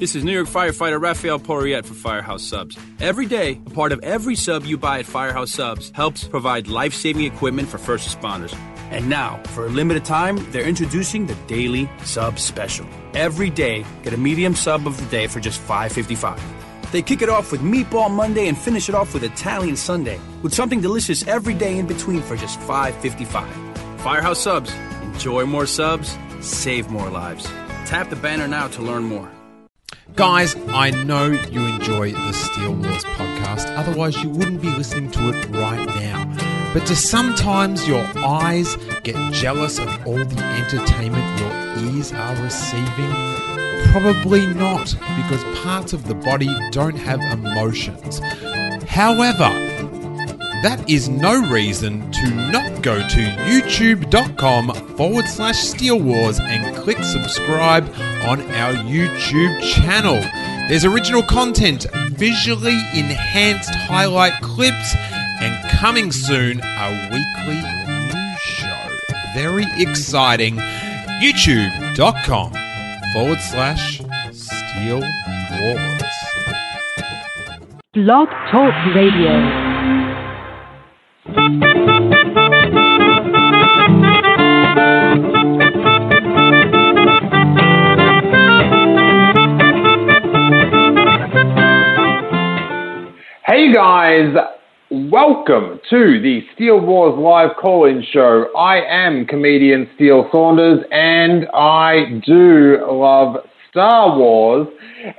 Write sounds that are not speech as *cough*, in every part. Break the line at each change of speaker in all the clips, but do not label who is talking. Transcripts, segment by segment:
This is New York firefighter Raphael Porriette for Firehouse Subs. Every day, a part of every sub you buy at Firehouse Subs helps provide life saving equipment for first responders. And now, for a limited time, they're introducing the Daily Sub Special. Every day, get a medium sub of the day for just $5.55. They kick it off with Meatball Monday and finish it off with Italian Sunday, with something delicious every day in between for just $5.55. Firehouse Subs. Enjoy more subs, save more lives. Tap the banner now to learn more.
Guys, I know you enjoy the Steele Wars podcast, otherwise, you wouldn't be listening to it right now. But do sometimes your eyes get jealous of all the entertainment your ears are receiving? Probably not, because parts of the body don't have emotions. However, that is no reason to not go to youtube.com forward slash Steele Wars and click subscribe on our YouTube channel. There's original content, visually enhanced highlight clips, and coming soon, a weekly news show. Very exciting. youtube.com forward slash Steele Wars.
Blog Talk Radio.
Hey guys, welcome to the Steele Wars live call-in show. I am comedian Steele Saunders and I do love Star Wars.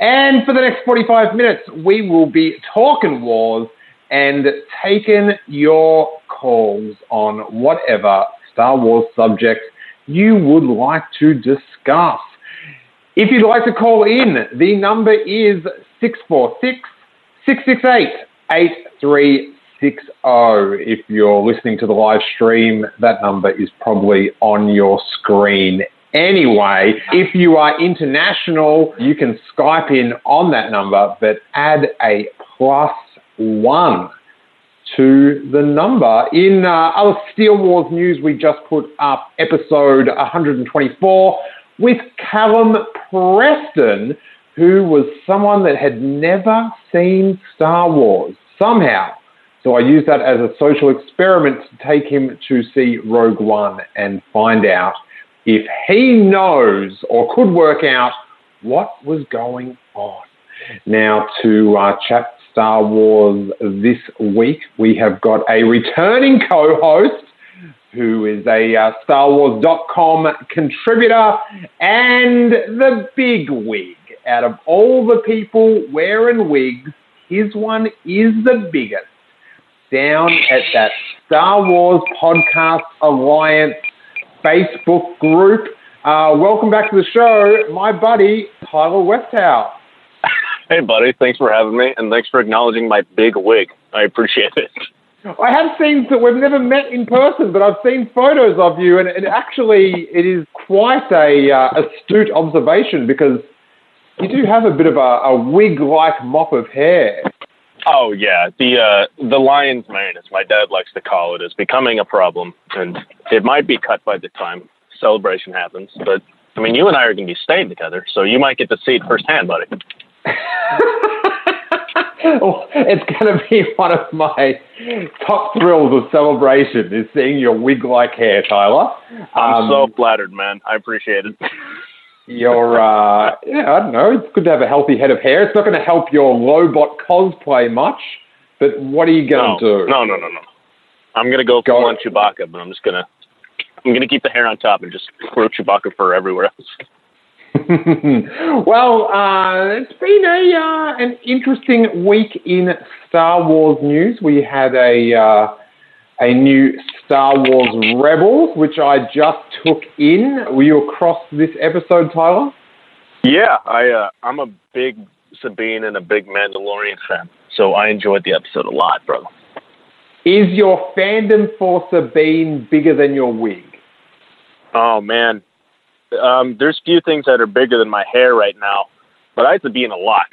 And for the next 45 minutes, we will be talking wars and taking your calls on whatever Star Wars subject you would like to discuss. If you'd like to call in, the number is 646 668 8360. If you're listening to the live stream, that number is probably on your screen anyway. If you are international, you can Skype in on that number, but add a plus one to the number. In uh, other Steele Wars news, we just put up episode 124 with Callum Preston, who was someone that had never seen Star Wars somehow. So I used that as a social experiment to take him to see Rogue One and find out if he knows or could work out what was going on. Now, to uh, chat Star Wars this week, we have got a returning co host who is a uh, StarWars.com contributor and the big wig. Out of all the people wearing wigs, his one is the biggest. Down at that Star Wars Podcast Alliance Facebook group. Uh, welcome back to the show, my buddy Tyler Westhouse.
Hey, buddy. Thanks for having me, and thanks for acknowledging my big wig. I appreciate it.
I have seen that we've never met in person, but I've seen photos of you, and it actually it is quite a uh, astute observation because you do have a bit of a, a wig-like mop of hair.
Oh yeah, the uh, the lion's mane, as my dad likes to call it, is becoming a problem, and it might be cut by the time celebration happens. But I mean, you and I are going to be staying together, so you might get to see it firsthand, buddy.
Well, it's going to be one of my top thrills of celebration is seeing your wig-like hair, Tyler.
I'm
Um,
so flattered, man. I appreciate it. *laughs*
Your, uh, yeah, I don't know. It's good to have a healthy head of hair. It's not going to help your Lobot cosplay much, but what are you going to do?
no, no, no, no. I'm gonna go full on Chewbacca, but I'm just gonna I'm gonna keep the hair on top and just grow Chewbacca fur everywhere else. *laughs*
well, uh, it's been a uh, an interesting week in Star Wars news. We had a uh, a new Star Wars Rebels, which I just took in. Were you across this episode, Tyler?
Yeah, I uh, I'm a big Sabine and a big Mandalorian fan, so I enjoyed the episode a lot, brother.
Is your fandom for Sabine bigger than your wig?
Oh man, um, there's few things that are bigger than my hair right now, but I like Sabine a lot.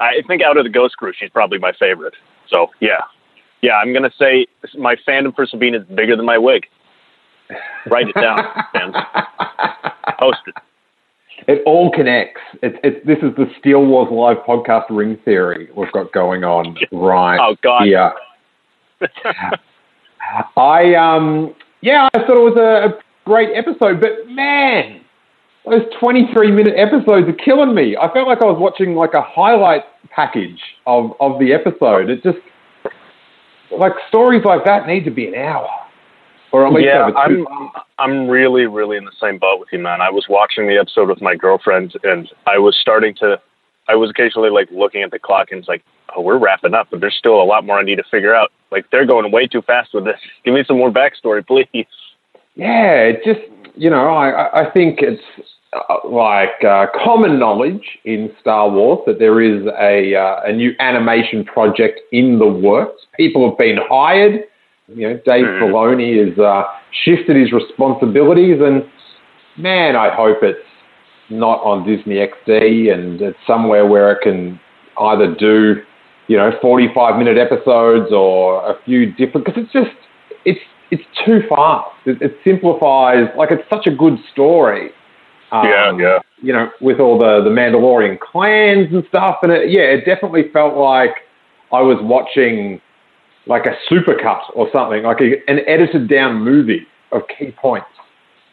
I think out of the Ghost Crew, she's probably my favorite. So yeah, yeah, I'm gonna say my fandom for Sabine is bigger than my wig. Write it down, *laughs* fans. Post it.
It all connects. It's, it's, this is the Steele Wars live podcast ring theory we've got going on *laughs* right
Oh God.
here. *laughs* I um yeah, I thought it was a, a great episode, but man, those 23 minute episodes are killing me. I felt like I was watching like a highlight package of, of the episode. It just like stories like that need to be an hour. Or at least
yeah, I'm. I'm really really in the same boat with you, man. I was watching the episode with my girlfriend, and I was starting to, I was occasionally like looking at the clock, and it's like, oh, we're wrapping up, but there's still a lot more I need to figure out. Like they're going way too fast with this. *laughs* Give me some more backstory, please.
Yeah, it just you know, I I- think it's uh, like uh, common knowledge in Star Wars that there is a uh, a new animation project in the works. People have been hired. You know, Dave
Mhm.
Filoni has uh, shifted his responsibilities, and man, I hope it's not on Disney XD and it's somewhere where it can either do you know 45 minute episodes or a few different because it's just it's it's too fast. It, it simplifies like it's such a good story. Um,
Yeah, yeah.
You know, with all the the Mandalorian clans and stuff, and it, yeah, it definitely felt like I was watching like a supercut or something, like a, an edited down movie of key points.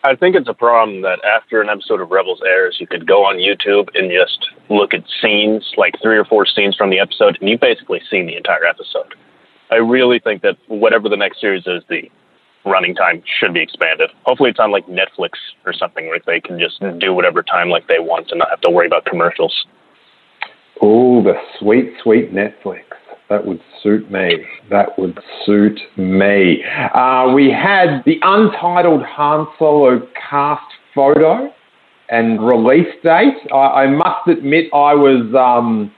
I think it's a problem that after an episode of Rebels airs, you could go on YouTube and just look at scenes, like three or four scenes from the episode, and you've basically seen the entire episode. I really think that whatever the next series is, the running time should be expanded. Hopefully, it's on like Netflix or something where they can just do whatever time like they want and not have to worry about commercials.
Oh, the sweet, sweet Netflix. That would suit me. That would suit me. Uh, we had the untitled Han Solo cast photo and release date. I, I must admit, I was. Um,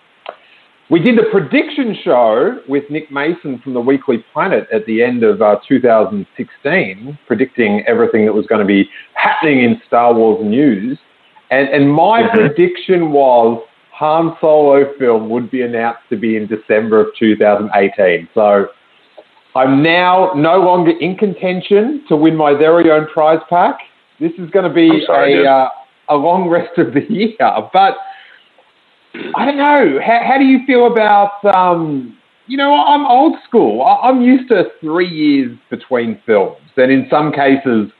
we did the prediction show with Nick Mason from the Weekly Planet at the end of uh, 2016, predicting everything that was going to be happening in Star Wars news. And, and my prediction was Han Solo film would be announced to be in December of 2018. So I'm now no longer in contention to win my very own prize pack. This is going to be
sorry,
a, uh, a long rest of the *laughs* year. But I don't know. How, how do you feel about, um, you know, I'm old school. I, I'm used to three years between films, and in some cases,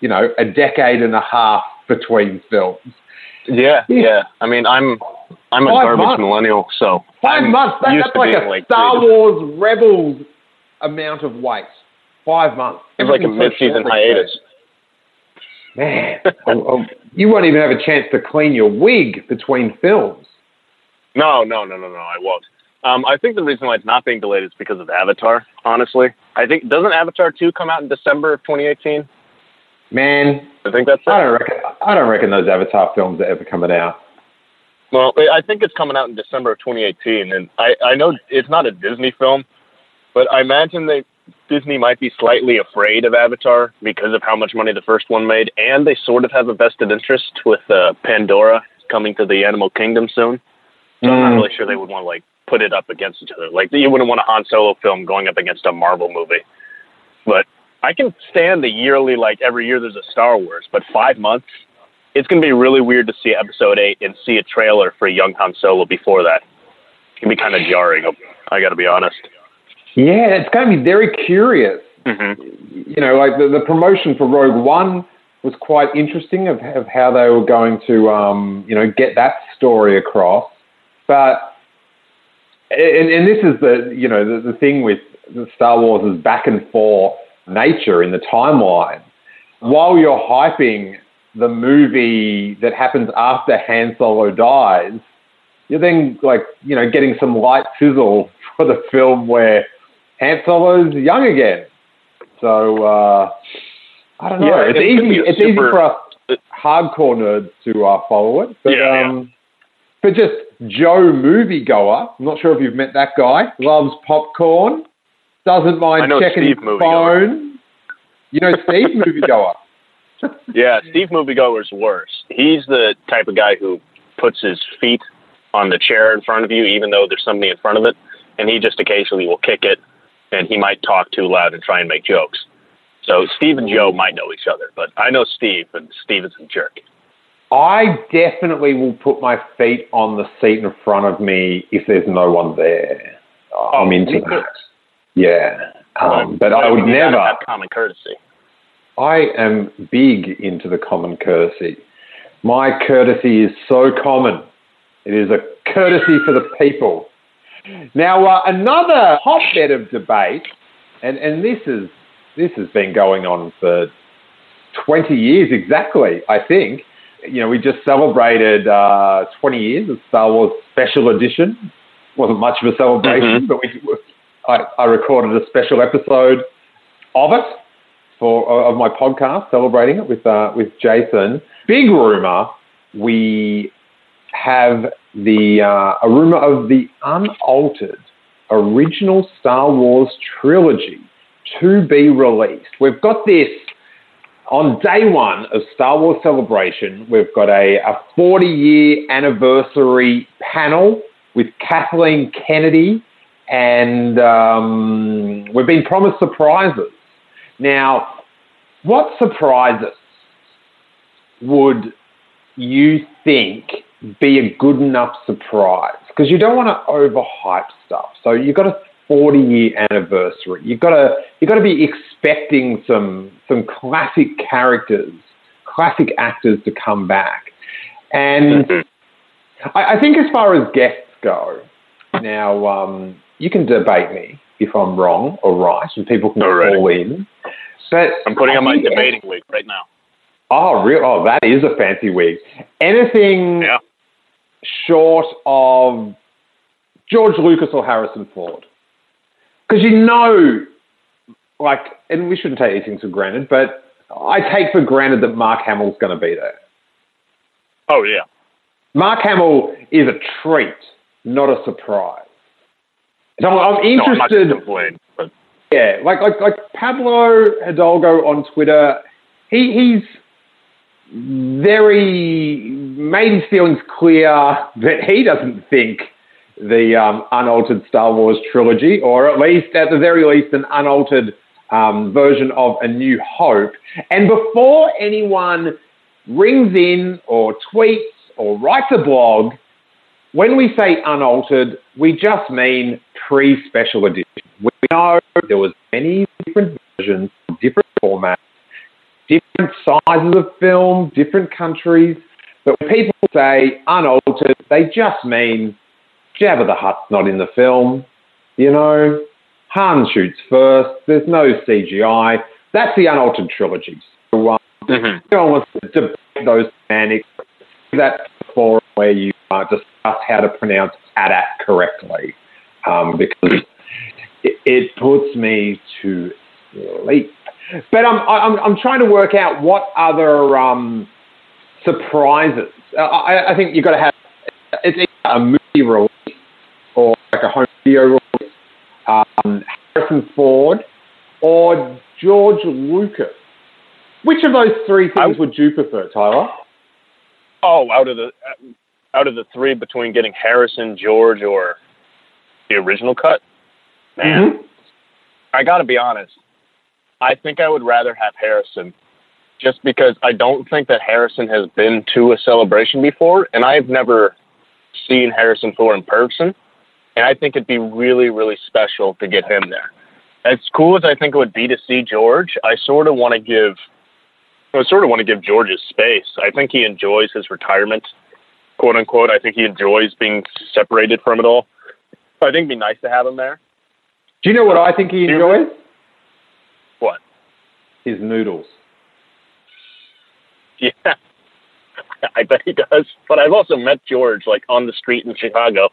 you know, a decade and a half between films.
Yeah,
Yeah.
yeah. I mean, I'm I'm a
Five
garbage
months.
millennial, so
5
I'm
months. That, that's like a
like
Star
three-
Wars Rebels amount of wait. Five months.
It's like a mid-season hiatus.
Man, *laughs* you won't even have a chance to clean your wig between films.
No, no, no, no, no. I won't. Um, I think the reason why it's not being delayed is because of Avatar. Honestly, I think doesn't Avatar two come out in December of 2018?
Man,
I think that's it.
I don't reckon. I don't reckon those Avatar films are ever coming out.
Well, I think it's coming out in December of 2018, and I, I know it's not a Disney film, but I imagine they Disney might be slightly afraid of Avatar because of how much money the first one made, and they sort of have a vested interest with uh, Pandora coming to the Animal Kingdom soon. So I'm not
Mm.
really sure they would want to like put it up against each other. Like you wouldn't want a Han Solo film going up against a Marvel movie. But I can stand the yearly like every year there's a Star Wars, but five months, it's gonna be really weird to see Episode Eight and see a trailer for young Han Solo before that. It can be kind of jarring. I got to be honest.
Yeah, it's going to be very curious.
hmm
You know, like the, the promotion for Rogue One was quite interesting of, of how they were going to, um, you know, get that story across. But and, and this is the you know the, the thing with the Star Wars' is back and forth nature in the timeline. While you're hyping the movie that happens after Han Solo dies, you're then like you know getting some light sizzle *laughs* for the film where Han Solo's young again. So uh, I don't know.
Yeah,
it's
it could
easy. It's easy for us hardcore nerds to uh, follow it. But,
Yeah, yeah.
um, but just Joe Moviegoer. I'm not sure if you've met that guy. Loves popcorn. Doesn't mind checking
Steve
his phone. You know Steve Moviegoer. *laughs*
Yeah, Steve Moviegoer's worse. He's the type of guy who puts his feet on the chair in front of you, even though there's somebody in front of it, and he just occasionally will kick it, and he might talk too loud and try and make jokes. So Steve and Joe might know each other, but I know Steve, and Steve is a jerk.
I definitely will put my feet on the seat in front of me if there's no one there. I'm
Oh,
into
me too.
that. Yeah. Um, but I would never.
have common courtesy.
I am big into the common courtesy. My courtesy is so common. It is a courtesy for the people. Now, uh, another hotbed of debate, and, and this is this has been going on for 20 years exactly, I think. You know, we just celebrated uh, 20 years of Star Wars Special Edition. Wasn't much of a celebration, but we, I, I recorded a special episode of it for of my podcast, celebrating it with uh, with Jason. Big rumor, we have the uh, a rumor of the unaltered original Star Wars trilogy to be released. We've got this on day one of Star Wars Celebration. We've got a, a 40 year anniversary panel with Kathleen Kennedy, and um, we've been promised surprises. Now, what surprises would you think be a good enough surprise? Because you don't want to overhype stuff. So you've got a 40 year anniversary. You've got to you've got to be expecting some some classic characters, classic actors to come back. And I, I think as far as guests go, now um, you can debate me if I'm wrong or right, and people can
right.
call in. But
I'm putting on my debating wig right now.
Oh, real? Oh, that is a fancy wig. Anything
Yeah.
short of George Lucas or Harrison Ford? Because you know, like, and we shouldn't take these things for granted, but I take for granted that Mark Hamill's going to be there.
Oh yeah.
Mark Hamill is a treat, not a surprise. So I'm
No, I'm
interested.
just complaining, but
Yeah, like like like Pablo Hidalgo on Twitter, he he's very made his feelings clear that he doesn't think the um, unaltered Star Wars trilogy, or at least at the very least an unaltered um, version of A New Hope. And before anyone rings in or tweets or writes a blog, when we say unaltered, we just mean pre-special edition. We know there was many different versions, different formats, different sizes of film, different countries. But when people say unaltered, they just mean Jabba the Hutt's not in the film. You know, Han shoots first. There's no CGI. That's the unaltered trilogy. So, um,
Mhm.
no one wants to debate those semantics. That forum where you uh, discuss how to pronounce AT-AT correctly, um, because it, it puts me to sleep. But I'm, I'm, I'm trying to work out what other um, surprises. Uh, I, I think you've got to have it's either a movie release or like a home video release. Um, Harrison Ford or George Lucas. Which of those three things would you prefer, Tyler?
oh, out of the out of the three between getting Harrison, George, or the original cut, man,
Mm-hmm.
I got to be honest. I think I would rather have Harrison, just because I don't think that Harrison has been to a celebration before, and I've never seen Harrison Ford in person, and I think it'd be really, really special to get him there. As cool as I think it would be to see George, I sort of want to give, I sort of want to give George his space. I think he enjoys his retirement, quote unquote. I think he enjoys being separated from it all. I think it'd be nice to have him there.
Do you know what I think he enjoys?
What?
His noodles. *laughs*
Yeah, I bet he does. But I've also met George like on the street in Chicago.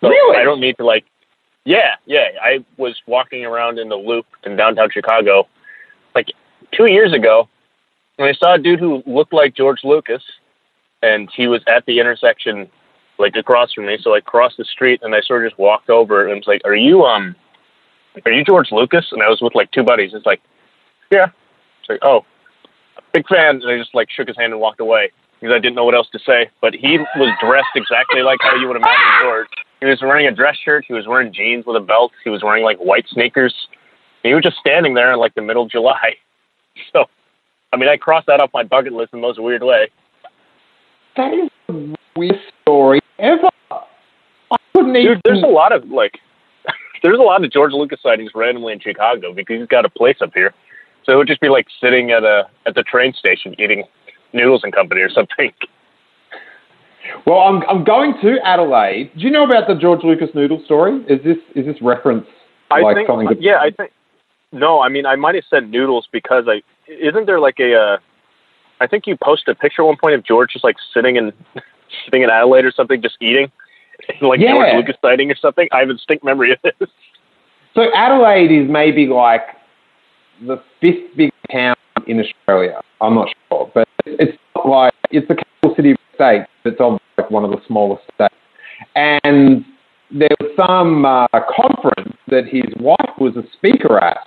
So
Really?
I don't need to like. Yeah, yeah. I was walking around in the loop in downtown Chicago, like two years ago, and I saw a dude who looked like George Lucas, and he was at the intersection, like across from me. So I crossed the street, and I sort of just walked over, and was like, "Are you um, are you George Lucas?" And I was with like two buddies. It's like, "Yeah." It's like, "Oh, big fan." And I just like shook his hand and walked away because I didn't know what else to say. But he was dressed exactly like how you would imagine George. He was wearing a dress shirt. He was wearing jeans with a belt. He was wearing like white sneakers. And he was just standing there in like the middle of July. *laughs* So, I mean, I crossed that off my bucket list in the most weird way.
That is the weirdest story ever. I couldn't even.
Dude, there's a lot of like, *laughs* there's a lot of George Lucas sightings randomly in Chicago because he's got a place up here. So it would just be like sitting at a at the train station eating noodles and company or something. *laughs*
Well, I'm I'm going to Adelaide. Do you know about the George Lucas noodle story? Is this is this reference
I
like
think,
something?
Yeah, I think. No, I mean, I might have said noodles because I isn't there like a. Uh, I think you posted a picture at one point of George just like sitting in *laughs* sitting in Adelaide or something, just eating, *laughs* like
Yeah.
George Lucas sighting or something. I have a distinct memory of this.
So Adelaide is maybe like the fifth biggest town in Australia. I'm not sure, but it's not like it's the capital city of the state. but It's obviously like one of the smallest states. And there was some uh, conference that his wife was a speaker at,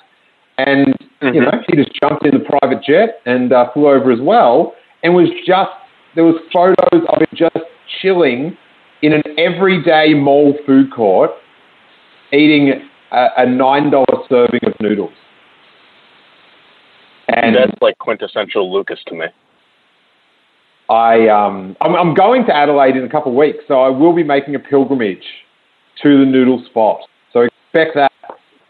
and you know he just jumped in the private jet and uh, flew over as well, and was just there was photos of him just chilling in an everyday mall food court eating a, a nine dollar serving of noodles. And
That's like quintessential Lucas to me.
I um I'm, I'm going to Adelaide in a couple of weeks, so I will be making a pilgrimage to the noodle spot. So expect that.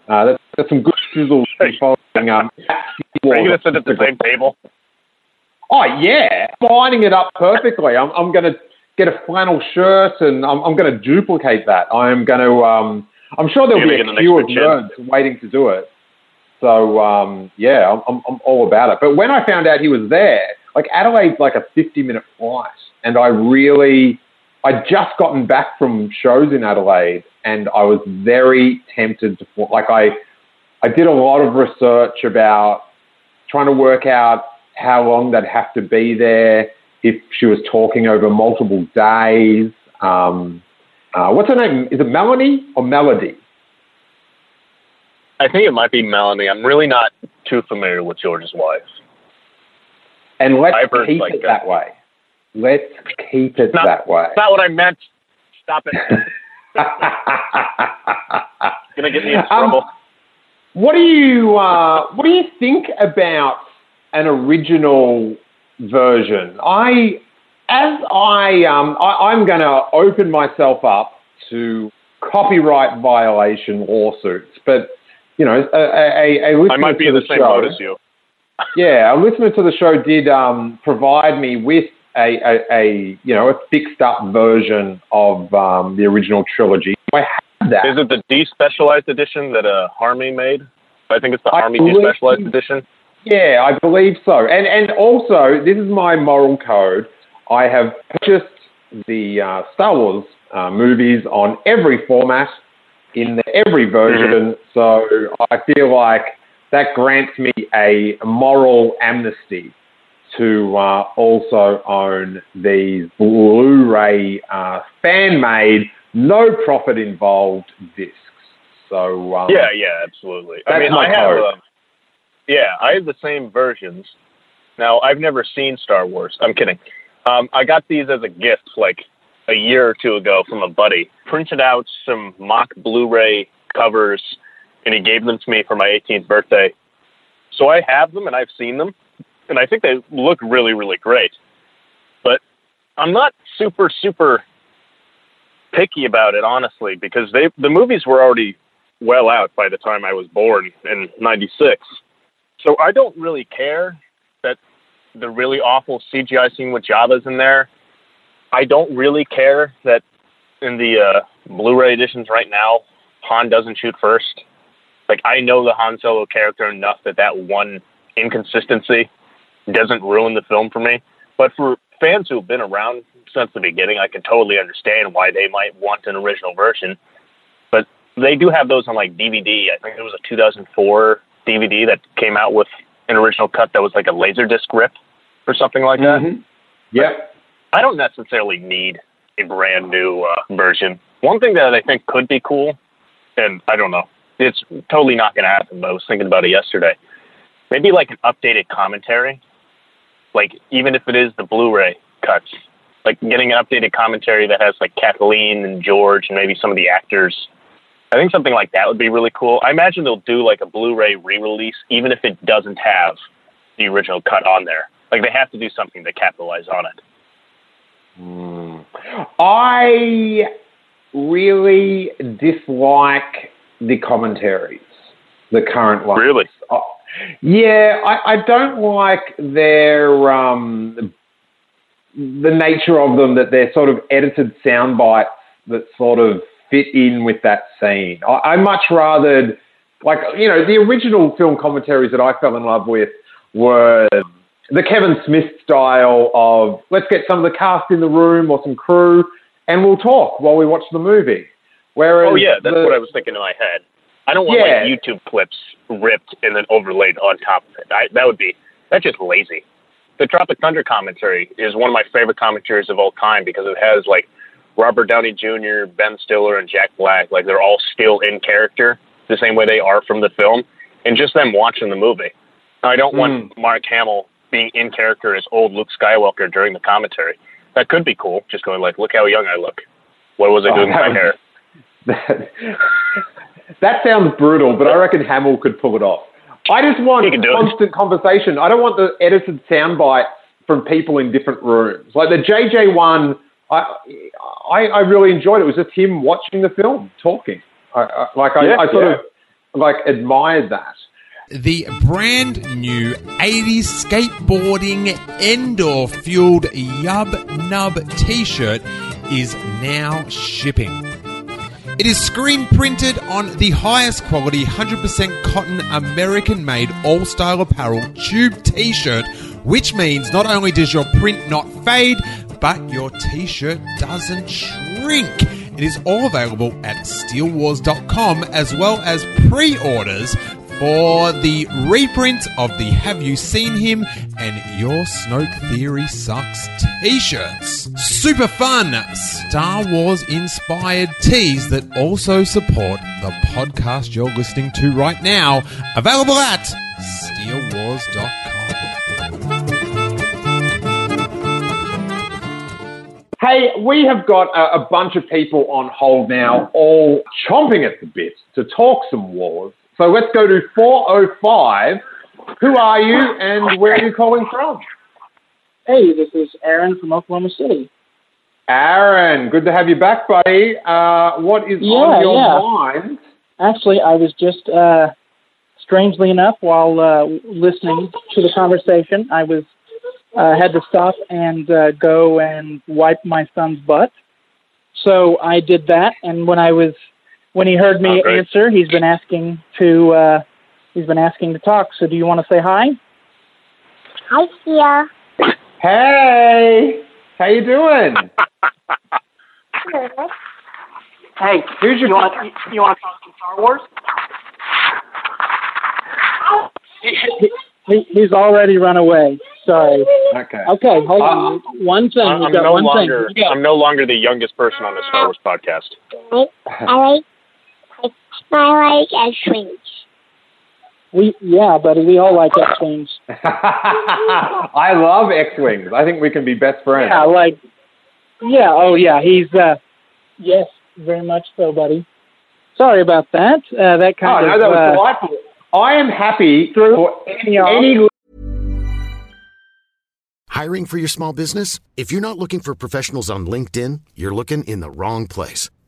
Uh, that's, that's some good sizzle following. Um,
Are you gonna sit at the same table?
Oh yeah, lining it up perfectly. I'm I'm going to get a flannel shirt and I'm I'm going to duplicate that. I'm going to um I'm sure there'll be a queue of nerds waiting to do it. So um yeah, I'm, I'm I'm all about it. But when I found out he was there, like Adelaide's like a 50 minute flight, and I really I'd just gotten back from shows in Adelaide, and I was very tempted to like I I did a lot of research about trying to work out how long they'd have to be there, if she was talking over multiple days. Um, uh, what's her name? Is it Melanie or Melody?
I think it might be Melanie. I'm really not too familiar with George's wife.
And let's
I've
keep
like
it
that.
that way. Let's keep it
Not-
that way.
That's not what I meant. Stop it. *laughs* Gonna get me in
Um. What do you uh, What do you think about an original version? I, as I, um, I I'm going to open myself up to copyright violation lawsuits, but you know, a, a, a
I might be in the
the
same boat as you.
Yeah, a listener to the show did um, provide me with a, a, a you know a fixed up version of um, the original trilogy. I had that.
Is it the despecialized edition that uh, Harmy made? I think it's the
I
Harmy
believe-
despecialized edition.
Yeah, I believe so. And and also, this is my moral code. I have purchased the uh, Star Wars uh, movies on every format, in the, every version. So I feel like that grants me a moral amnesty to uh, also own these Blu-ray uh, fan-made, no profit involved discs. So um,
Yeah, yeah, absolutely. I mean,
my
I have. Uh, yeah, I have the same versions. Now, I've never seen Star Wars. I'm kidding. Um, I got these as a gift like a year or two ago from a buddy. Printed out some mock Blu-ray covers, and he gave them to me for my 18th birthday. So I have them, and I've seen them, and I think they look really, really great. But I'm not super, super picky about it, honestly, because they the movies were already well out by the time I was born in '96. So I don't really care that the really awful CGI scene with Jabba's in there. I don't really care that in the uh, Blu-ray editions right now, Han doesn't shoot first. Like I know the Han Solo character enough that that one inconsistency doesn't ruin the film for me. But for fans who have been around since the beginning, I can totally understand why they might want an original version. But they do have those on like DVD. I think it was a 2004 DVD that came out with an original cut that was like a laser disc rip or something like that.
Mhm. Yep.
I don't necessarily need a brand new uh, version. One thing that I think could be cool, and I don't know, it's totally not going to happen, but I was thinking about it yesterday. Maybe like an updated commentary, like even if it is the Blu-ray cuts, like getting an updated commentary that has like Kathleen and George and maybe some of the actors. I think something like that would be really cool. I imagine they'll do like a Blu-ray re-release, even if it doesn't have the original cut on there. Like they have to do something to capitalize on it. Hmm.
I really dislike the commentaries, the current ones.
Really?
Oh, yeah, I, I don't like their um, the nature of them. That they're sort of edited sound bites that sort of fit in with that scene. I, I much rather, like you know, the original film commentaries that I fell in love with were the Kevin Smith style of let's get some of the cast in the room or some crew and we'll talk while we watch the movie. Whereas
Oh yeah, that's
the-
what I was thinking in my head. I don't want
Yeah.
like YouTube clips ripped and then overlaid on top of it. I, that would be that's just lazy. The Tropic Thunder commentary is one of my favorite commentaries of all time because it has like Robert Downey Jr., Ben Stiller, and Jack Black. Like they're all still in character the same way they are from the film, and just them watching the movie. I don't want hmm. Mark Hamill being in character as old Luke Skywalker during the commentary. That could be cool. Just going like, look how young I look. What was I
Oh,
doing with my hair? *laughs*
that sounds brutal, but I reckon Hamill could pull it off. I just want
He can do it.
constant conversation. I don't want the edited sound bites from people in different rooms. Like the JJ one, I, I, I really enjoyed it. It was just him watching the film, talking. I, I, like I,
Yeah,
I sort
yeah.
of like admired that.
The brand new 80s skateboarding Endor fueled Yub Nub t shirt is now shipping. It is screen printed on the highest quality 100% cotton American made all style apparel tube t shirt, which means not only does your print not fade, but your t shirt doesn't shrink. It is all available at steelewars.com as well as pre orders for the reprint of the Have You Seen Him and Your Snoke Theory Sucks t shirts. Super fun Star Wars inspired tees that also support the podcast you're listening to right now. Available at steelewars.com.
Hey, we have got a, a bunch of people on hold now, all chomping at the bit to talk some wars. So let's go to 405. Who are you and where are you calling from?
Hey, this is Aaron from Oklahoma City.
Aaron, good to have you back, buddy. Uh, what is on your
yeah.
mind?
Actually, I was just, uh, strangely enough, while uh, listening to the conversation, I was uh, had to stop and uh, go and wipe my son's butt. So I did that, and when I was when he heard me
Oh,
answer, he's been asking to uh, he's been asking to talk. So do you want to say hi?
Hi, Sia.
Hey, how you doing?
Hey,
Who's your
you want you, want to talk some Star Wars? He, he, he's already run away. Sorry.
Okay.
Okay, hold on. one thing.
I'm, I'm no
one
longer
thing.
I'm no longer the youngest person on the Star Wars podcast.
I like, I, I like ice creams.
We yeah, buddy. We all like *laughs* X Wings.
I love X-Wings. I think we can be best friends.
Yeah, like yeah. Oh yeah. He's uh yes, very much so, buddy. Sorry about that. Uh, that
Oh,
kind
no,
of
that was
uh,
delightful. I am happy for any, any
Hiring for your small business? If you're not looking for professionals on LinkedIn, you're looking in the wrong place.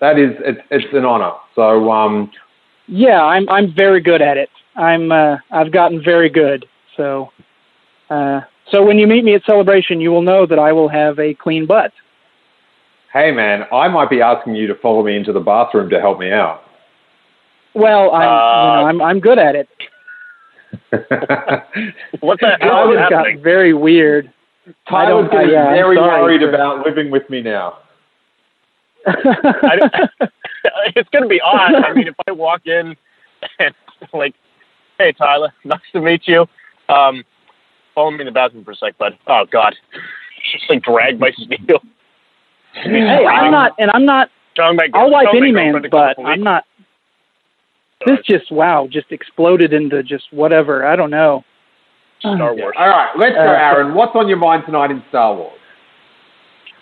That is, it's, it's an honor. So, um,
yeah. I'm I'm very good at it. I'm uh, I've gotten very good. So Uh, so when you meet me at Celebration, you will know that I will have a clean butt.
Hey, man, I might be asking you to follow me into the bathroom to help me out.
Well, I'm, you know, I'm I'm good at it. *laughs*
what the hell
Tyler's
is
got very weird. I
Tyler's
don't-
getting
uh, yeah, I'm
very
sorry
worried
for-
about living with me now.
I, *laughs* it's going to be odd. I mean, if I walk in and like, hey Tyler, *laughs* nice to meet you. Um, follow me in the bathroom for a sec, bud. Oh God, *laughs* just like drag my steel.
Hey, I'm not, and I'm not.
Telling my,
I'll wipe any man's
girlfriend to come
butt. I'm not. This just wow, just exploded into just whatever. I don't know.
Star Wars.
All right, let's go,
Uh,
Aaron. What's on your mind tonight in Star Wars?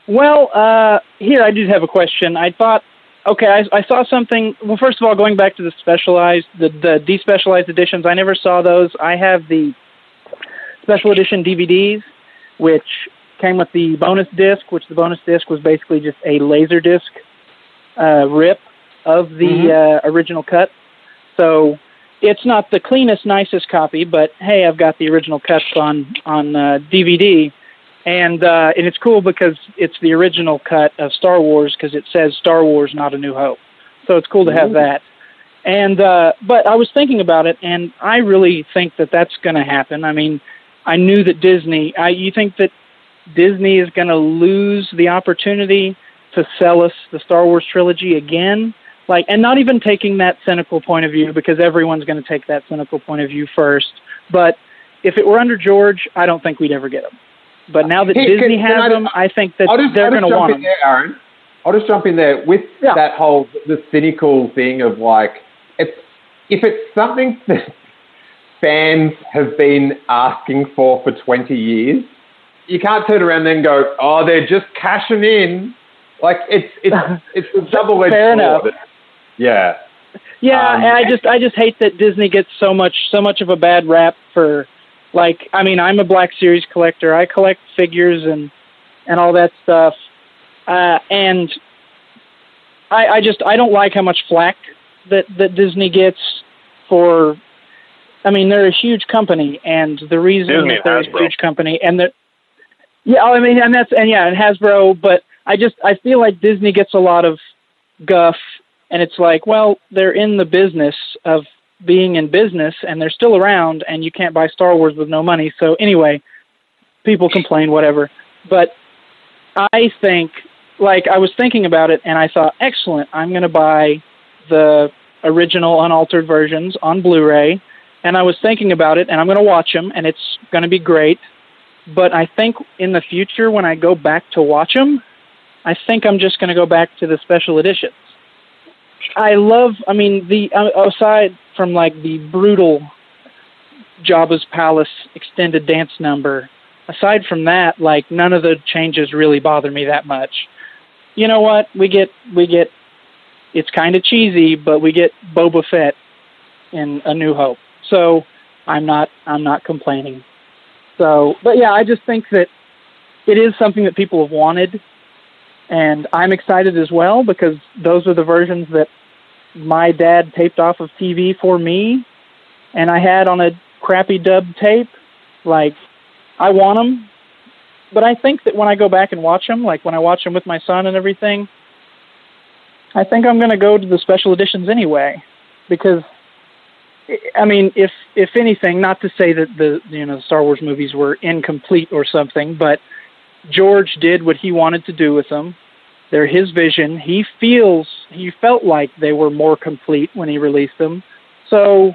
Well, uh, here I did have a question. I thought, okay, I, I saw something. Well, first of all, going back to the specialized, the, the despecialized editions, I never saw those. I have the special edition DVDs, which came with the bonus disc, which the bonus disc was basically just a laser disc uh, rip of the uh, original cut. So it's not the cleanest, nicest copy, but hey, I've got the original cuts on on uh, DVD and uh, and it's cool because it's the original cut of Star Wars because it says Star Wars, not A New Hope. So it's cool to have that. And uh, but I was thinking about it, and I really think that that's going to happen. I mean, I knew that Disney. I, you think that Disney is going to lose the opportunity to sell us the Star Wars trilogy again? Like, and not even taking that cynical point of view because everyone's going to take that cynical point of view first. But if it were under George, I don't think we'd ever get them. But now that
Hey,
Disney
can-
has them, I think that
just,
they're
I'll just
going to
jump
want
in
them.
there, Aaron. I'll just jump in there with that whole the cynical thing of like, it's if it's something *laughs* that fans have been asking for for 20 years, you can't turn around and then go, oh, they're just cashing in. Like it's it's *laughs* it's a double edged sword.
enough.
Yeah.
Yeah,
Um,
and I just I just hate that Disney gets so much so much of a bad rap for like I mean I'm a Black Series collector. I collect figures and and all that stuff. Uh and I I just I don't like how much flack that that Disney gets for I mean they're a huge company and the reason
Disney
that they're
and
a
Hasbro.
huge company and that yeah, I mean and that's and yeah, and Hasbro, but I just I feel like Disney gets a lot of guff and it's like, well, they're in the business of being in business and they're still around and you can't buy Star Wars with no money. So anyway, people complain whatever. But I think like I was thinking about it and I thought, excellent, I'm going to buy the original unaltered versions on Blu-ray and I was thinking about it and I'm going to watch them and it's going to be great. But I think in the future when I go back to watch them, I think I'm just going to go back to the special editions. I love. I mean, the uh, aside from like the brutal Jabba's palace extended dance number. Aside from that, like none of the changes really bother me that much. You know what? We get we get. It's kind of cheesy, but we get Boba Fett in A New Hope. So I'm not I'm not complaining. So, but yeah, I just think that it is something that people have wanted and I'm excited as well because those are the versions that my dad taped off of TV for me, and I had on a crappy dub tape. Like, I want them, but I think that when I go back and watch them, like when I watch them with my son and everything, I think I'm going to go to the special editions anyway, because I mean, if if anything, not to say that the you know the Star Wars movies were incomplete or something, but George did what he wanted to do with them. They're his vision. He feels he felt like they were more complete when he released them. So,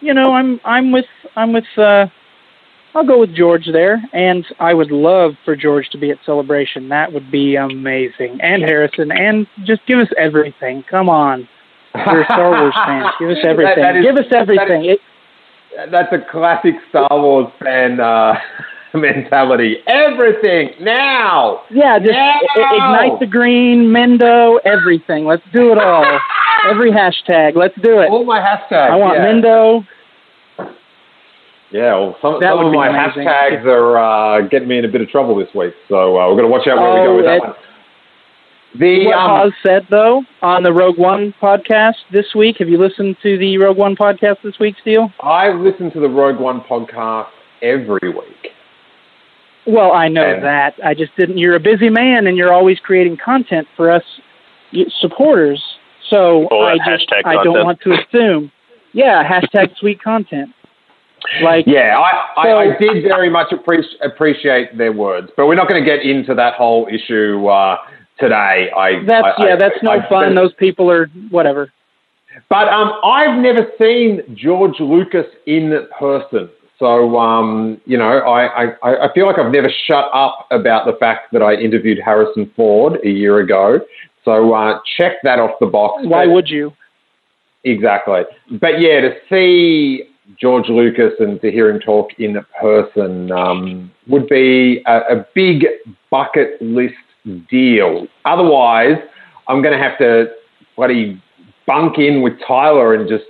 you know, I'm I'm with I'm with uh I'll go with George there and I would love for George to be at Celebration. That would be amazing. And Harrison and just give us everything. Come on. We're Star Wars *laughs* fans. Give us
That-
everything.
that is-
give us everything. It,
That's a classic Star Wars fan uh, *laughs* mentality. Everything now.
Yeah, just
Now!
ignite the green, Mendo, everything. Let's do it all. *laughs* Every hashtag. Let's do it.
All my hashtags.
I want
yeah.
Mendo.
Yeah, well, some, some of my
amazing.
hashtags are uh, getting me in a bit of trouble this week, so uh, we're going to watch out where we go
Oh,
with that one. The
what
um,
Oz said though on the Rogue One podcast this week. Have you listened to the Rogue One podcast this week, Steele?
I listen to the Rogue One podcast every week.
Well, I know
And-
that. I just didn't. You're a busy man, and you're always creating content for us supporters. So I just I don't want to assume. Yeah, hashtag sweet content. Like
Yeah, I, I,
So-
I did very much appreciate appreciate their words, but we're not going to get into that whole issue uh, today. I
that's
I-
yeah,
I-
that's no
I-
fun. Those people are whatever.
But um, I've never seen George Lucas in person. So, um, you know, I, I, I feel like I've never shut up about the fact that I interviewed Harrison Ford a year ago. So uh, check that off the box.
Why would you?
Exactly. But yeah, to see George Lucas and to hear him talk in person um, would be a, a big bucket list deal. Otherwise, I'm going to have to bloody bunk in with Tyler and just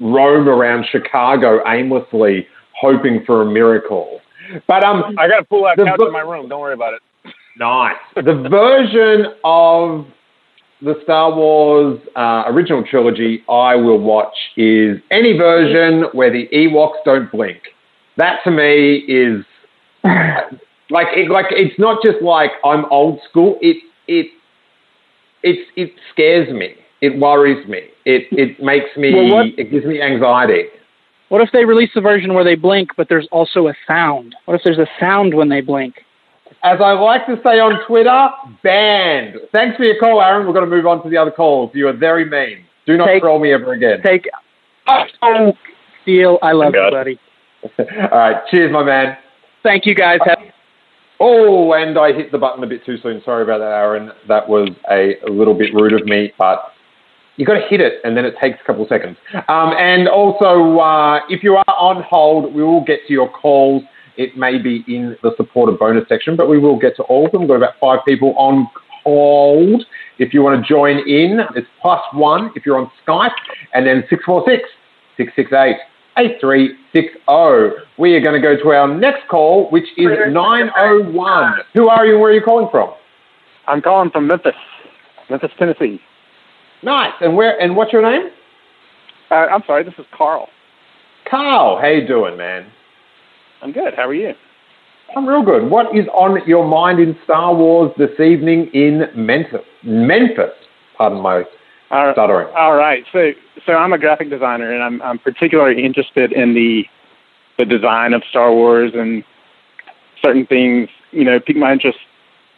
roam around Chicago aimlessly, hoping for a miracle. But um,
I got a pull out couch
vo-
in my room. Don't worry about it.
Nice. The version of the Star Wars uh, original trilogy I will watch is any version where the Ewoks don't blink. That to me is *sighs* like it, like it's not just like I'm old school. It it it it scares me. It worries me. It it makes me.
Well, what-
it gives me anxiety.
What if they release a version where they blink, but there's also a sound? What if there's a sound when they blink?
As I like to say on Twitter, banned. Thanks for your call, Aaron. We're going to move on to the other calls. You are very mean. Do not
Take-
troll me ever again.
Take oh, Steele, I love you, buddy. *laughs*
All right. Cheers, my man.
Thank you guys. Have-
Oh, and I hit the button a bit too soon. Sorry about that, Aaron. That was a, a little bit rude of me, but you got to hit it, and then it takes a couple of seconds. Um, and also, uh, if you are on hold, we will get to your calls. It may be in the supporter bonus section, but we will get to all of them. We've got about five people on hold. If you want to join in, it's plus one if you're on Skype, and then 646 668 8360. We are going to go to our next call, which is 901. Who are you and where are you calling from?
I'm calling from Memphis, Memphis, Tennessee.
Nice. And where and what's your name?
Uh, I'm sorry, this is Carl.
Carl. How you doing, man?
I'm good. How are you?
I'm real good. What is on your mind in Star Wars this evening in Memphis? Memphis. Pardon my
All
stuttering.
all right. So, so I'm a graphic designer, and I'm I'm particularly interested in the the design of Star Wars and certain things. You know, pique my interest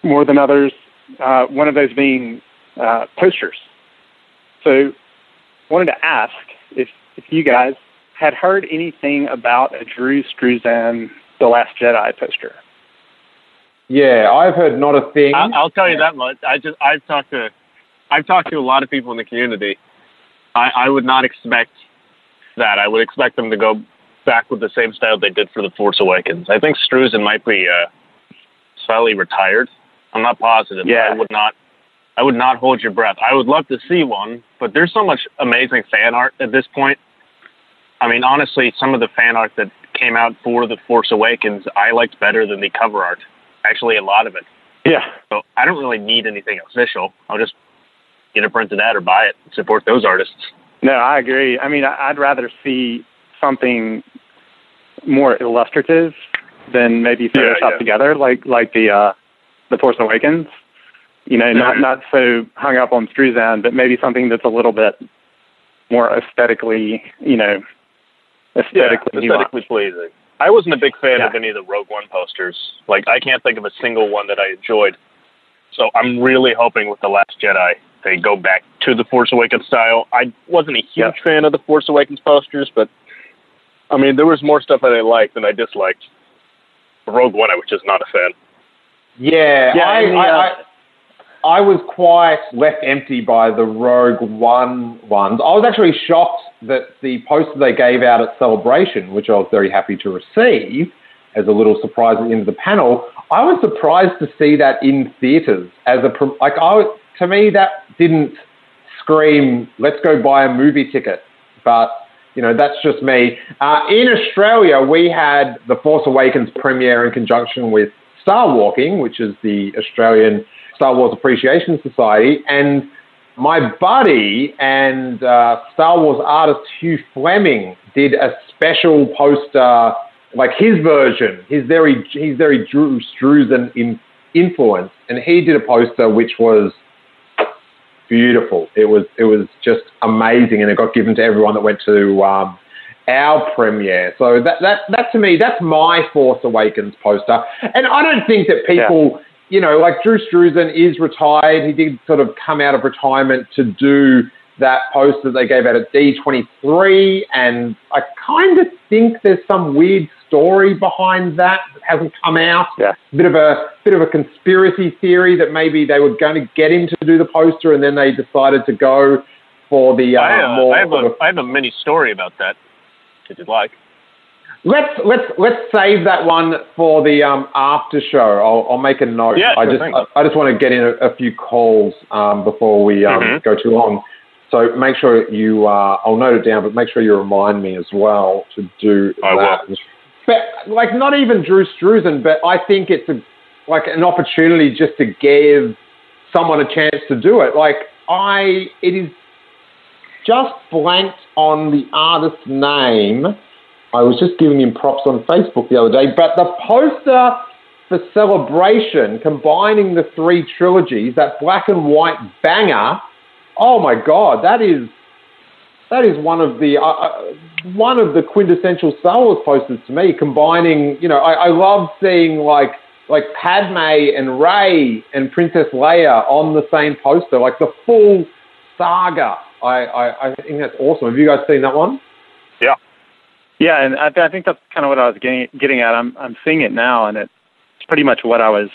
more than others. Uh, one of those being uh, posters. So, wanted to ask if if you guys had heard anything about a Drew Struzan The Last Jedi poster.
Yeah, I've heard not a thing.
I, I'll tell you that much. I just I've talked to I've talked to a lot of people in the community. I, I would not expect that. I would expect them to go back with the same style they did for the Force Awakens. I think Struzan might be uh, slightly retired. I'm not positive.
Yeah.
I would not. I would not hold your breath. I would love to see one, but there's so much amazing fan art at this point. I mean, honestly, some of the fan art that came out for the Force Awakens, I liked better than the cover art. Actually, a lot of it.
Yeah.
So I don't really need anything official. I'll just get it printed out or buy it. Support those artists.
No, I agree. I mean, I'd rather see something more illustrative than maybe
Yeah, yeah.
together, like like the uh, the Force Awakens. You know, not not so hung up on Struzan, but maybe something that's a little bit more aesthetically, you know, aesthetically, nuanced.
aesthetically pleasing. I wasn't a big fan
Yeah.
of any of the Rogue One posters. Like I can't think of a single one that I enjoyed. So I'm really hoping with the Last Jedi they go back to the Force Awakens style. I wasn't a huge fan of the Force Awakens posters, but I mean there was more stuff that I liked than I disliked. Rogue One, I was just not a fan.
Yeah,
Yeah,
I,
and the,
I,
uh,
I, I was quite left empty by the Rogue One ones. I was actually shocked that the poster they gave out at Celebration, which I was very happy to receive as a little surprise at the end of the panel, I was surprised to see that in theaters as a like I to me that didn't scream let's go buy a movie ticket, but you know that's just me. Uh, in Australia, we had the Force Awakens premiere in conjunction with Star Walking, which is the Australian Star Wars Appreciation Society, and my buddy and uh, Star Wars artist Hugh Fleming did a special poster like his version, his very he's very Drew Struzan in, influence, and he did a poster which was beautiful. It was it was just amazing, and it got given to everyone that went to um, our premiere. So that that that to me, that's my Force Awakens poster, and I don't think that people.
Yeah.
You know, like Drew Struzan is retired. He did sort of come out of retirement to do that poster they gave out at D23, and I kind of think there's some weird story behind that that hasn't come out.
Yeah.
Bit of a bit of a conspiracy theory that maybe they were going to get him to do the poster, and then they decided to go for the uh,
I, uh,
more.
I have
sort
a
of-
I have a mini story about that, if you'd like.
Let's let's let's save that one for the um, after show. I'll, I'll make a note.
Yeah,
I just. I, I just want to get in a, a few calls um, before we um,
Mhm.
go too long. So make sure you uh, I'll note it down, but make sure you remind me as well to do
I
that. But like not even Drew Struzan, but I think it's a like an opportunity just to give someone a chance to do it. Like I, it is just blanked on the artist's name. I was just giving him props on Facebook the other day, but the poster for Celebration, combining the three trilogies, that black and white banger. Oh my God, that is that is one of the uh, uh, one of the quintessential Star Wars posters to me. Combining, you know, I, I love seeing like like Padme and Rey and Princess Leia on the same poster, like the full saga. I, I, I think that's awesome. Have you guys seen that one?
Yeah.
And I, I think that's kind of what I was getting getting at. I'm I'm seeing it now, and it's pretty much what I was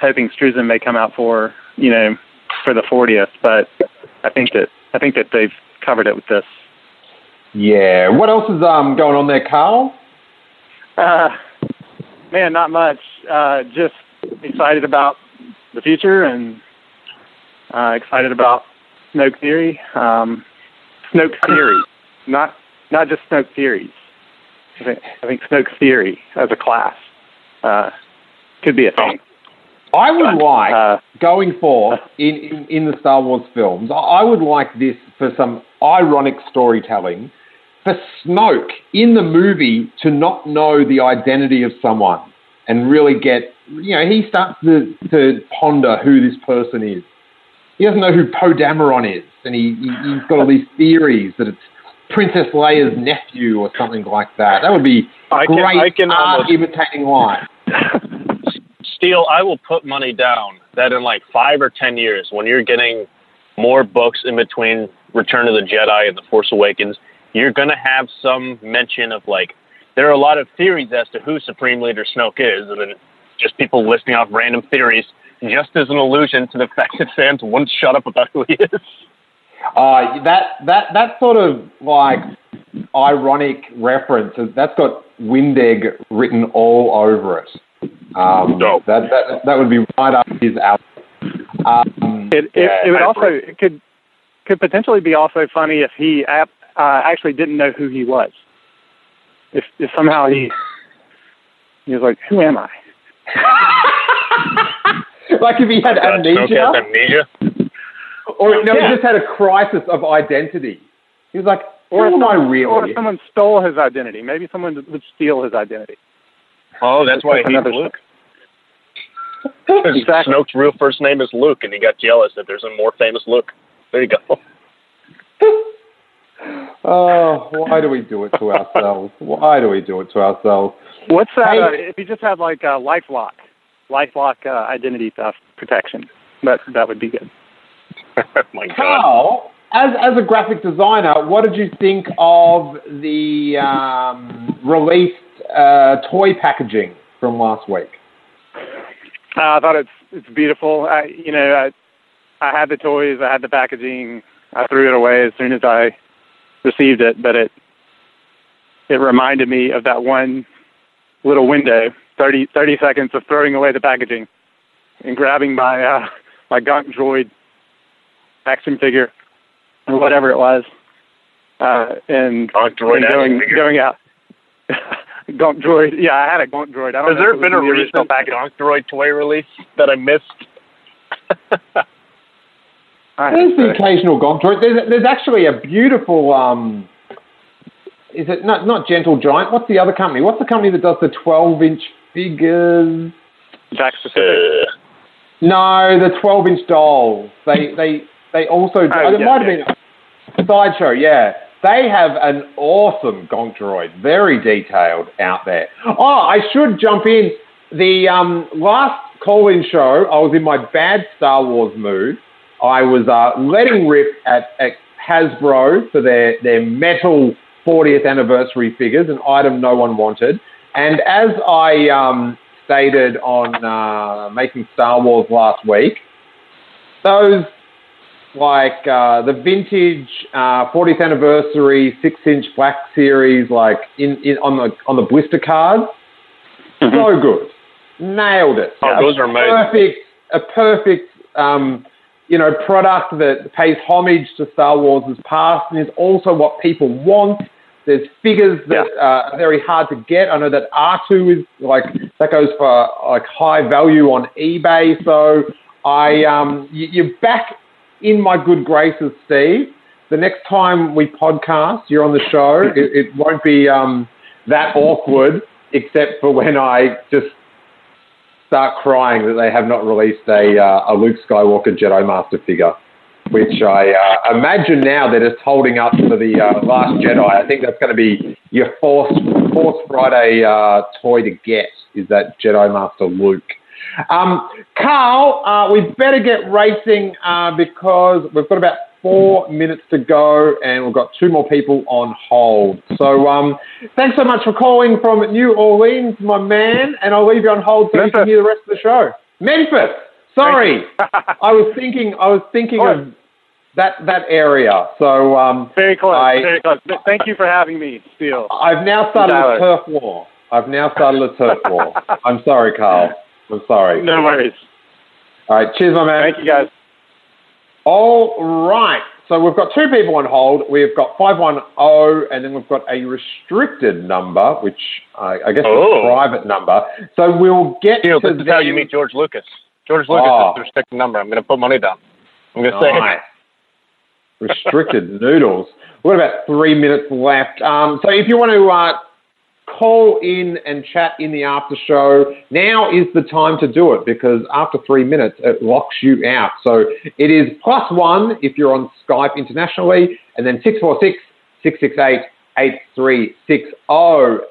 hoping Struzan may come out for, you know, for the 40th. But I think that I think that they've covered it with this.
Yeah. What else is um going on there, Carl?
Uh, man, not much. Uh, just excited about the future and uh, excited about Snoke Theory. Um, Snoke Theory, not not just Snoke Theories. I think, I think Theory as a class uh, could be a thing.
I would like going forth in, in, in the Star Wars films. I- would like this for some ironic storytelling. For Snoke in the movie to not know the identity of someone and really get, you know, he starts to, to ponder who this person is. He doesn't know who Poe Dameron is, and he, he, he's got all these theories that it's Princess Leia's nephew or something like that. That would be
I can-
great
I can
art
almost-
imitating life. *laughs*
Steele, I will put money down that in like five or ten years, when you're getting more books in between Return of the Jedi and The Force Awakens, you're going to have some mention of like, there are a lot of theories as to who Supreme Leader Snoke is, and then just people listing off random theories just as an allusion to the fact that fans won't shut up about who he is.
Uh, that that that sort of like ironic reference that's got Wendig written all over it. Um, that, that that would be right up his alley. Um,
It, it,
yeah,
it would also
agree.
it could could potentially be also funny if he ap- uh, actually didn't know who he was. If, if somehow he he was like, "Who am I?" *laughs*
like if he had amnesia,
has amnesia.
Or no,
Yeah.
he just had a crisis of identity. He was like,
Or
"Who am I
someone-
really?"
Or if someone stole his identity. Maybe someone would steal his identity.
Oh, that's why he hates
Another-
Luke. Because Snoke's real first name is Luke, and he got jealous that there's a more famous Luke. There you go. *laughs*
Oh, why do we do it to ourselves? Why do we do it to ourselves?
What's that?
Hey-
Uh, if you just had like a LifeLock, LifeLock uh, identity theft protection, that that would be good. *laughs*
my God.
Carl, as as a graphic designer, what did you think of the um, released uh, toy packaging from last week?
Uh, I thought it's it's beautiful. I you know I I had the toys, I had the packaging. I threw it away as soon as I received it, but it it reminded me of that one little window, 30, 30 seconds of throwing away the packaging and grabbing my uh, my Gonk Droid action figure or whatever it was, uh, and,
Gonk Droid
and going
figure.
going out. *laughs* Gonk Droid, yeah, I had a Gonk Droid. I don't
Has
know
there been a
the
recent
package.
Gonk Droid toy release that I missed? *laughs*
I
There's the
have to say.
occasional Gonk droid. There's, there's actually a beautiful um, is it not not Gentle Giant? What's the other company? What's the company that does the 12 inch figures?
Jakks Pacific.
No, the 12 inch dolls. They they they also.
Oh,
it
yeah,
might have
yeah.
been Sideshow. Yeah, they have an awesome Gonk droid, very detailed out there. Oh, I should jump in. The um, last call-in show, I was in my bad Star Wars mood. I was uh, letting rip at, at Hasbro for their, their metal 40th anniversary figures, an item no one wanted. And as I um, stated on uh, Making Star Wars last week, those like uh, the vintage uh, 40th anniversary six inch black series, like in, in on the on the blister cards, so good, nailed it.
Oh,
A
those are amazing.
Perfect, a perfect, um, you know, product that pays homage to Star Wars' past and is also what people want. There's figures that uh, are very hard to get. I know that R2 is like that goes for like high value on eBay. So I, um, you, you're back in my good graces, Steve. The next time we podcast, you're on the show. *laughs* It, it won't be um, that awkward, except for when I just start crying that they have not released a, uh, a Luke Skywalker Jedi Master figure, which I uh, imagine now they're just holding up for the uh, Last Jedi. I think that's going to be your Force, Force Friday uh, toy to get, is that Jedi Master Luke. Um, Carl, uh, we better get racing uh, because we've got about four minutes to go and we've got two more people on hold. So um, thanks so much for calling from New Orleans, my man, and I'll leave you on hold so you can hear the rest of the show. Memphis, sorry, *laughs* I was thinking, I was thinking of that that area. So um,
Very close.
I-
very close. Thank you for having me, Steele.
I've now started a turf war. I've now started a turf war. *laughs* I'm sorry, Carl. I'm sorry.
No worries.
All right, cheers, my man.
Thank you, guys.
All right. So we've got two people on hold. We've got 510, and then we've got a restricted number, which I, I guess is
Oh.
a private number. So we'll get
Steele,
to
this is how you meet George Lucas. George Lucas
Oh.
is the restricted number. I'm going to put money down. I'm going to say
Nice. Restricted *laughs* noodles. We've got about three minutes left. Um, so if you want to uh, call in and chat in the after show, now is the time to do it because after three minutes, it locks you out. So it is plus one if you're on Skype internationally, and then 646 668 8360.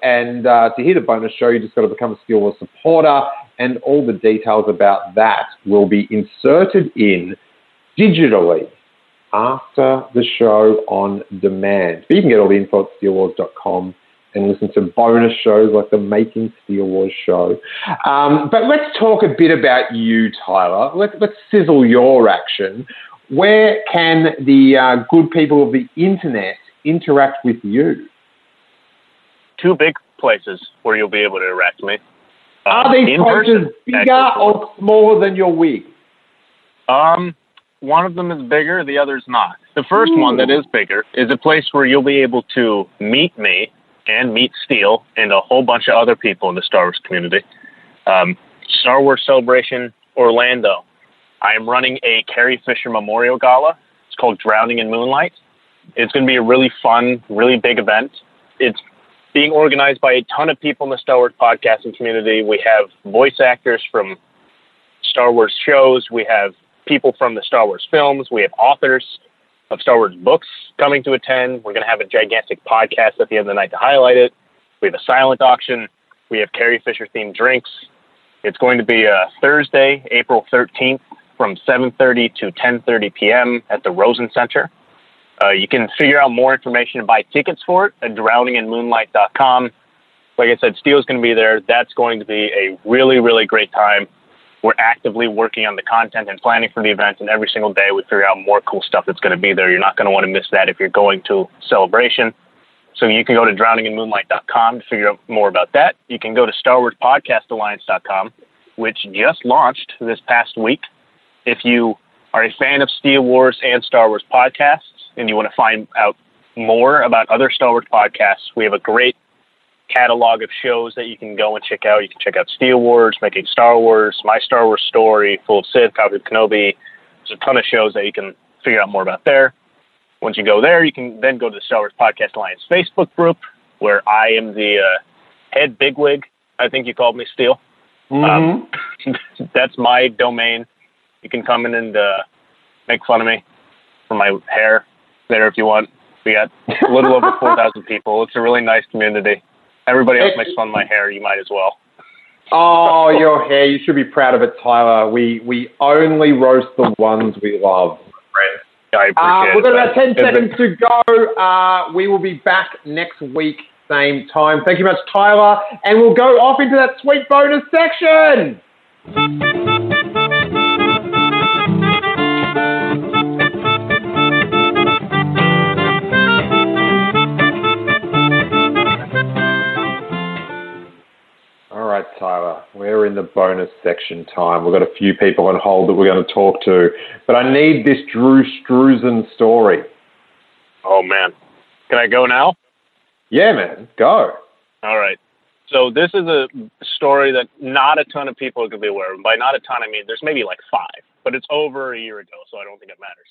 And uh, to hear the bonus show, you just got to become a Steele Wars supporter, and all the details about that will be inserted in digitally after the show on demand. But you can get all the info at steelewars.com and listen to bonus shows like the Making Steele Wars show. Um, but let's talk a bit about you, Tyler. Let's, let's sizzle your action. Where can the uh, good people of the internet interact with you?
two big places where you'll be able to interact with me. Uh,
Are these
in
places
person,
bigger or smaller than your wig?
Um, one of them is bigger, the other's not. The first one that is bigger is a place where you'll be able to meet me and meet Steele and a whole bunch of other people in the Star Wars community. Um, Star Wars Celebration Orlando. I am running a Carrie Fisher Memorial Gala. It's called Drowning in Moonlight. It's going to be a really fun, really big event. It's being organized by a ton of people in the Star Wars podcasting community. We have voice actors from Star Wars shows. We have people from the Star Wars films. We have authors of Star Wars books coming to attend. We're going to have a gigantic podcast at the end of the night to highlight it. We have a silent auction. We have Carrie Fisher themed drinks. It's going to be uh, Thursday, April 13th from 7.30 to 10.30 p.m. at the Rosen Center. Uh, you can figure out more information and buy tickets for it at drowninginmoonlight.com. Like I said, Steele's going to be there. That's going to be a really, really great time. We're actively working on the content and planning for the event, and every single day we figure out more cool stuff that's going to be there. You're not going to want to miss that if you're going to Celebration. So you can go to drowninginmoonlight.com to figure out more about that. You can go to StarWarsPodcastAlliance.com, which just launched this past week. If you are a fan of Steele Wars and Star Wars podcasts, and you want to find out more about other Star Wars podcasts, we have a great catalog of shows that you can go and check out. You can check out Steele Wars, Making Star Wars, My Star Wars Story, Full of Sith, Copy of Kenobi. There's a ton of shows that you can figure out more about there. Once you go there, you can then go to the Star Wars Podcast Alliance Facebook group. where I am the uh, head bigwig. I think you called me Steele. Um, *laughs* that's my domain. You can come in and uh, make fun of me for my hair there if you want. We got a *laughs* little over 4,000 people. It's a really nice community. Everybody else makes fun of my hair. You might as well.
Oh, your hair. You should be proud of it, Tyler. We we only roast the ones we love, friend.
I
Uh, we've got about 10
Is it-
seconds to go. Uh, we will be back next week, same time. Thank you much, Tyler. And we'll go off into that sweet bonus section. We're in the bonus section time. We've got a few people on hold that we're going to talk to, but I need this Drew Struzan story.
Oh, man. Can I go now?
Yeah, man, go.
All right. So this is a story that not a ton of people are going to be aware of. By not a ton, I mean there's maybe like five, but it's over a year ago, so I don't think it matters.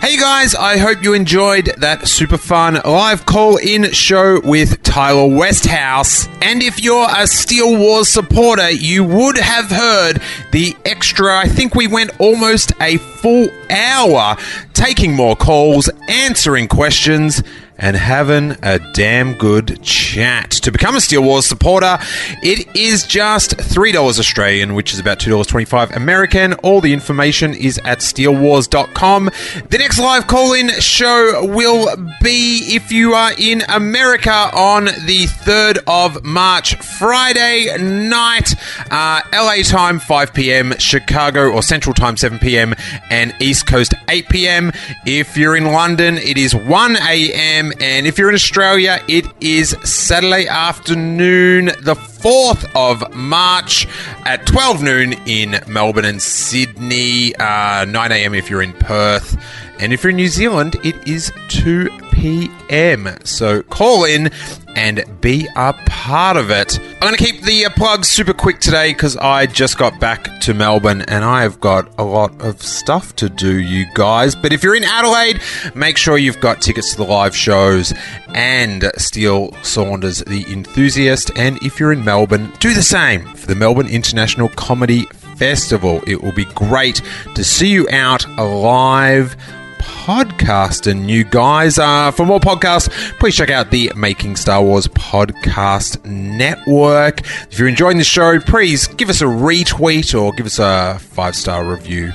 Hey guys, I hope you enjoyed that super fun live call in show with Tyler Westhouse. And if you're a Steele Wars supporter, you would have heard the extra, I think we went almost a full hour taking more calls, answering questions, and having a damn good chat. To become a Steele Wars supporter, it is just $3 Australian, which is about $2.25 American. All the information is at steelewars.com. The next live call in show will be if you are in America on the 3rd of March, Friday night, uh, LA time 5 p.m., Chicago or Central time 7 p.m., and East Coast 8 p.m. If you're in London, it is 1 a.m. And if you're in Australia, it is Saturday afternoon, the 4th of March at 12 noon in Melbourne and Sydney, uh, 9 a.m. if you're in Perth. And if you're in New Zealand, it is 2 p.m. So call in and be a part of it. I'm going to keep the uh, plugs super quick today because I just got back to Melbourne and I have got a lot of stuff to do, you guys. But if you're in Adelaide, make sure you've got tickets to the live shows and Steele Saunders, the enthusiast. And if you're in Melbourne, do the same for the Melbourne International Comedy Festival. It will be great to see you out live podcasting, you guys. Uh, for more podcasts, please check out the Making Star Wars Podcast Network. If you're enjoying the show, please give us a retweet or give us a five star review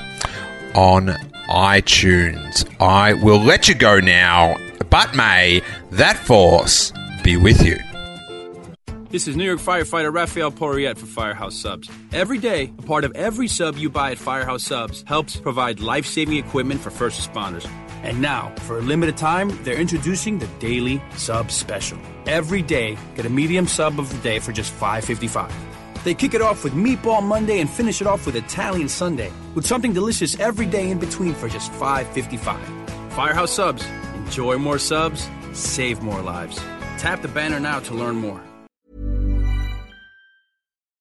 on iTunes. I will let you go now, but may that force be with you.
This is New York firefighter Raphael Porriette for Firehouse Subs. Every day, a part of every sub you buy at Firehouse Subs helps provide life saving equipment for first responders. And now, for a limited time, they're introducing the Daily Sub Special. Every day, get a medium sub of the day for just $5.55. They kick it off with Meatball Monday and finish it off with Italian Sunday, with something delicious every day in between for just $5.55. Firehouse Subs. Enjoy more subs, save more lives. Tap the banner now to learn more.